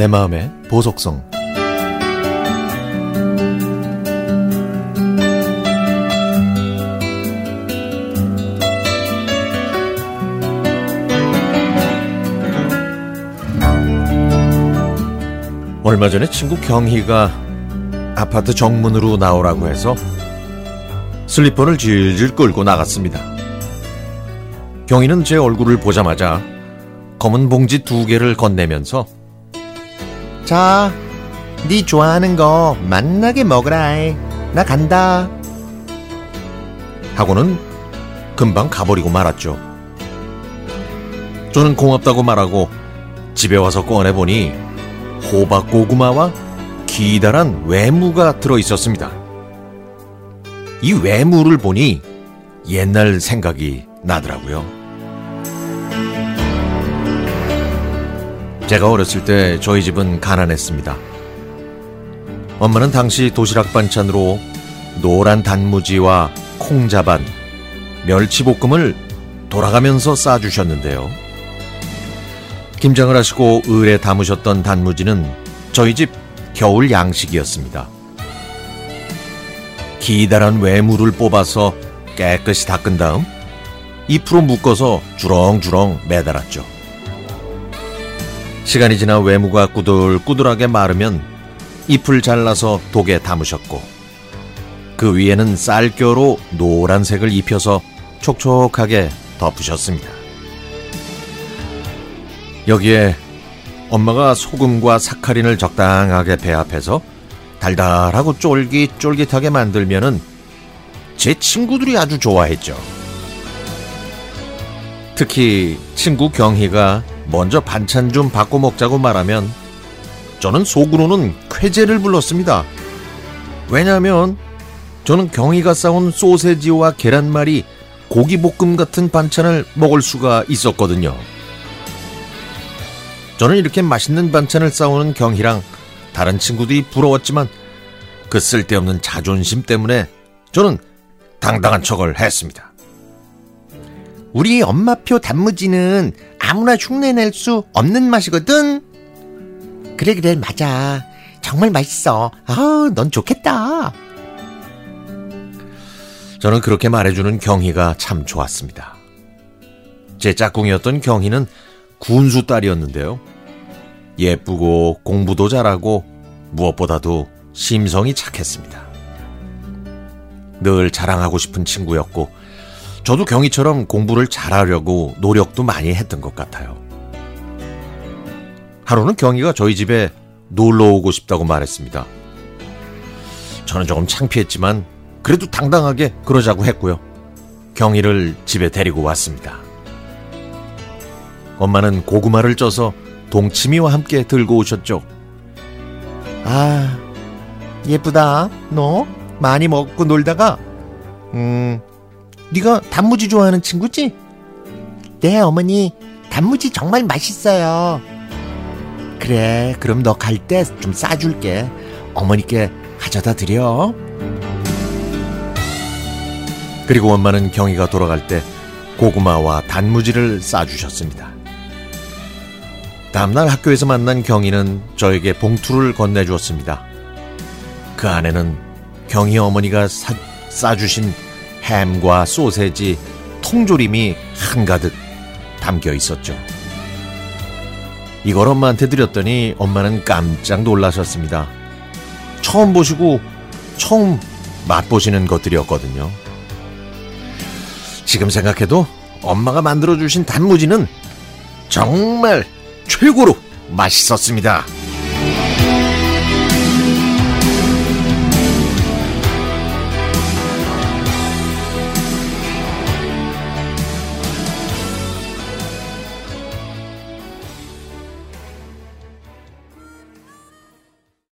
내 마음의 보석성 얼마 전에 친구 경희가 아파트 정문으로 나오라고 해서 슬리퍼를 질질 끌고 나갔습니다. 경희는 제 얼굴을 보자마자 검은 봉지 두 개를 건네면서 자, 네 좋아하는 거 만나게 먹으라. 나 간다. 하고는 금방 가버리고 말았죠. 저는 고맙다고 말하고 집에 와서 꺼내보니 호박 고구마와 기다란 외무가 들어 있었습니다. 이 외무를 보니 옛날 생각이 나더라고요. 제가 어렸을 때 저희 집은 가난했습니다. 엄마는 당시 도시락 반찬으로 노란 단무지와 콩자반, 멸치볶음을 돌아가면서 싸주셨는데요. 김장을 하시고 을에 담으셨던 단무지는 저희 집 겨울 양식이었습니다. 기다란 외무를 뽑아서 깨끗이 닦은 다음 잎으로 묶어서 주렁주렁 매달았죠. 시간이 지나 외무가 꾸들꾸들하게 마르면 잎을 잘라서 독에 담으셨고 그 위에는 쌀겨로 노란색을 입혀서 촉촉하게 덮으셨습니다. 여기에 엄마가 소금과 사카린을 적당하게 배합해서 달달하고 쫄깃쫄깃하게 만들면은 제 친구들이 아주 좋아했죠. 특히 친구 경희가 먼저 반찬 좀 바꿔 먹자고 말하면 저는 속으로는 쾌재를 불렀습니다. 왜냐하면 저는 경희가 싸온 소세지와 계란말이 고기볶음 같은 반찬을 먹을 수가 있었거든요. 저는 이렇게 맛있는 반찬을 싸우는 경희랑 다른 친구들이 부러웠지만 그 쓸데없는 자존심 때문에 저는 당당한 척을 했습니다. 우리 엄마표 단무지는 아무나 흉내낼 수 없는 맛이거든. 그래 그래 맞아. 정말 맛있어. 아, 넌 좋겠다. 저는 그렇게 말해주는 경희가 참 좋았습니다. 제 짝꿍이었던 경희는 군수 딸이었는데요. 예쁘고 공부도 잘하고 무엇보다도 심성이 착했습니다. 늘 자랑하고 싶은 친구였고 저도 경희처럼 공부를 잘하려고 노력도 많이 했던 것 같아요. 하루는 경희가 저희 집에 놀러 오고 싶다고 말했습니다. 저는 조금 창피했지만 그래도 당당하게 그러자고 했고요. 경희를 집에 데리고 왔습니다. 엄마는 고구마를 쪄서 동치미와 함께 들고 오셨죠. 아, 예쁘다. 너 많이 먹고 놀다가 음, 네가 단무지 좋아하는 친구지? 네, 어머니. 단무지 정말 맛있어요. 그래, 그럼 너 갈 때 좀 싸줄게. 어머니께 가져다 드려. 그리고 엄마는 경희가 돌아갈 때 고구마와 단무지를 싸주셨습니다. 다음날 학교에서 만난 경희는 저에게 봉투를 건네주었습니다. 그 안에는 경희 어머니가 사, 싸주신 햄과 소세지, 통조림이 한가득 담겨 있었죠. 이걸 엄마한테 드렸더니 엄마는 깜짝 놀라셨습니다. 처음 보시고 처음 맛보시는 것들이었거든요. 지금 생각해도 엄마가 만들어주신 단무지는 정말 최고로 맛있었습니다.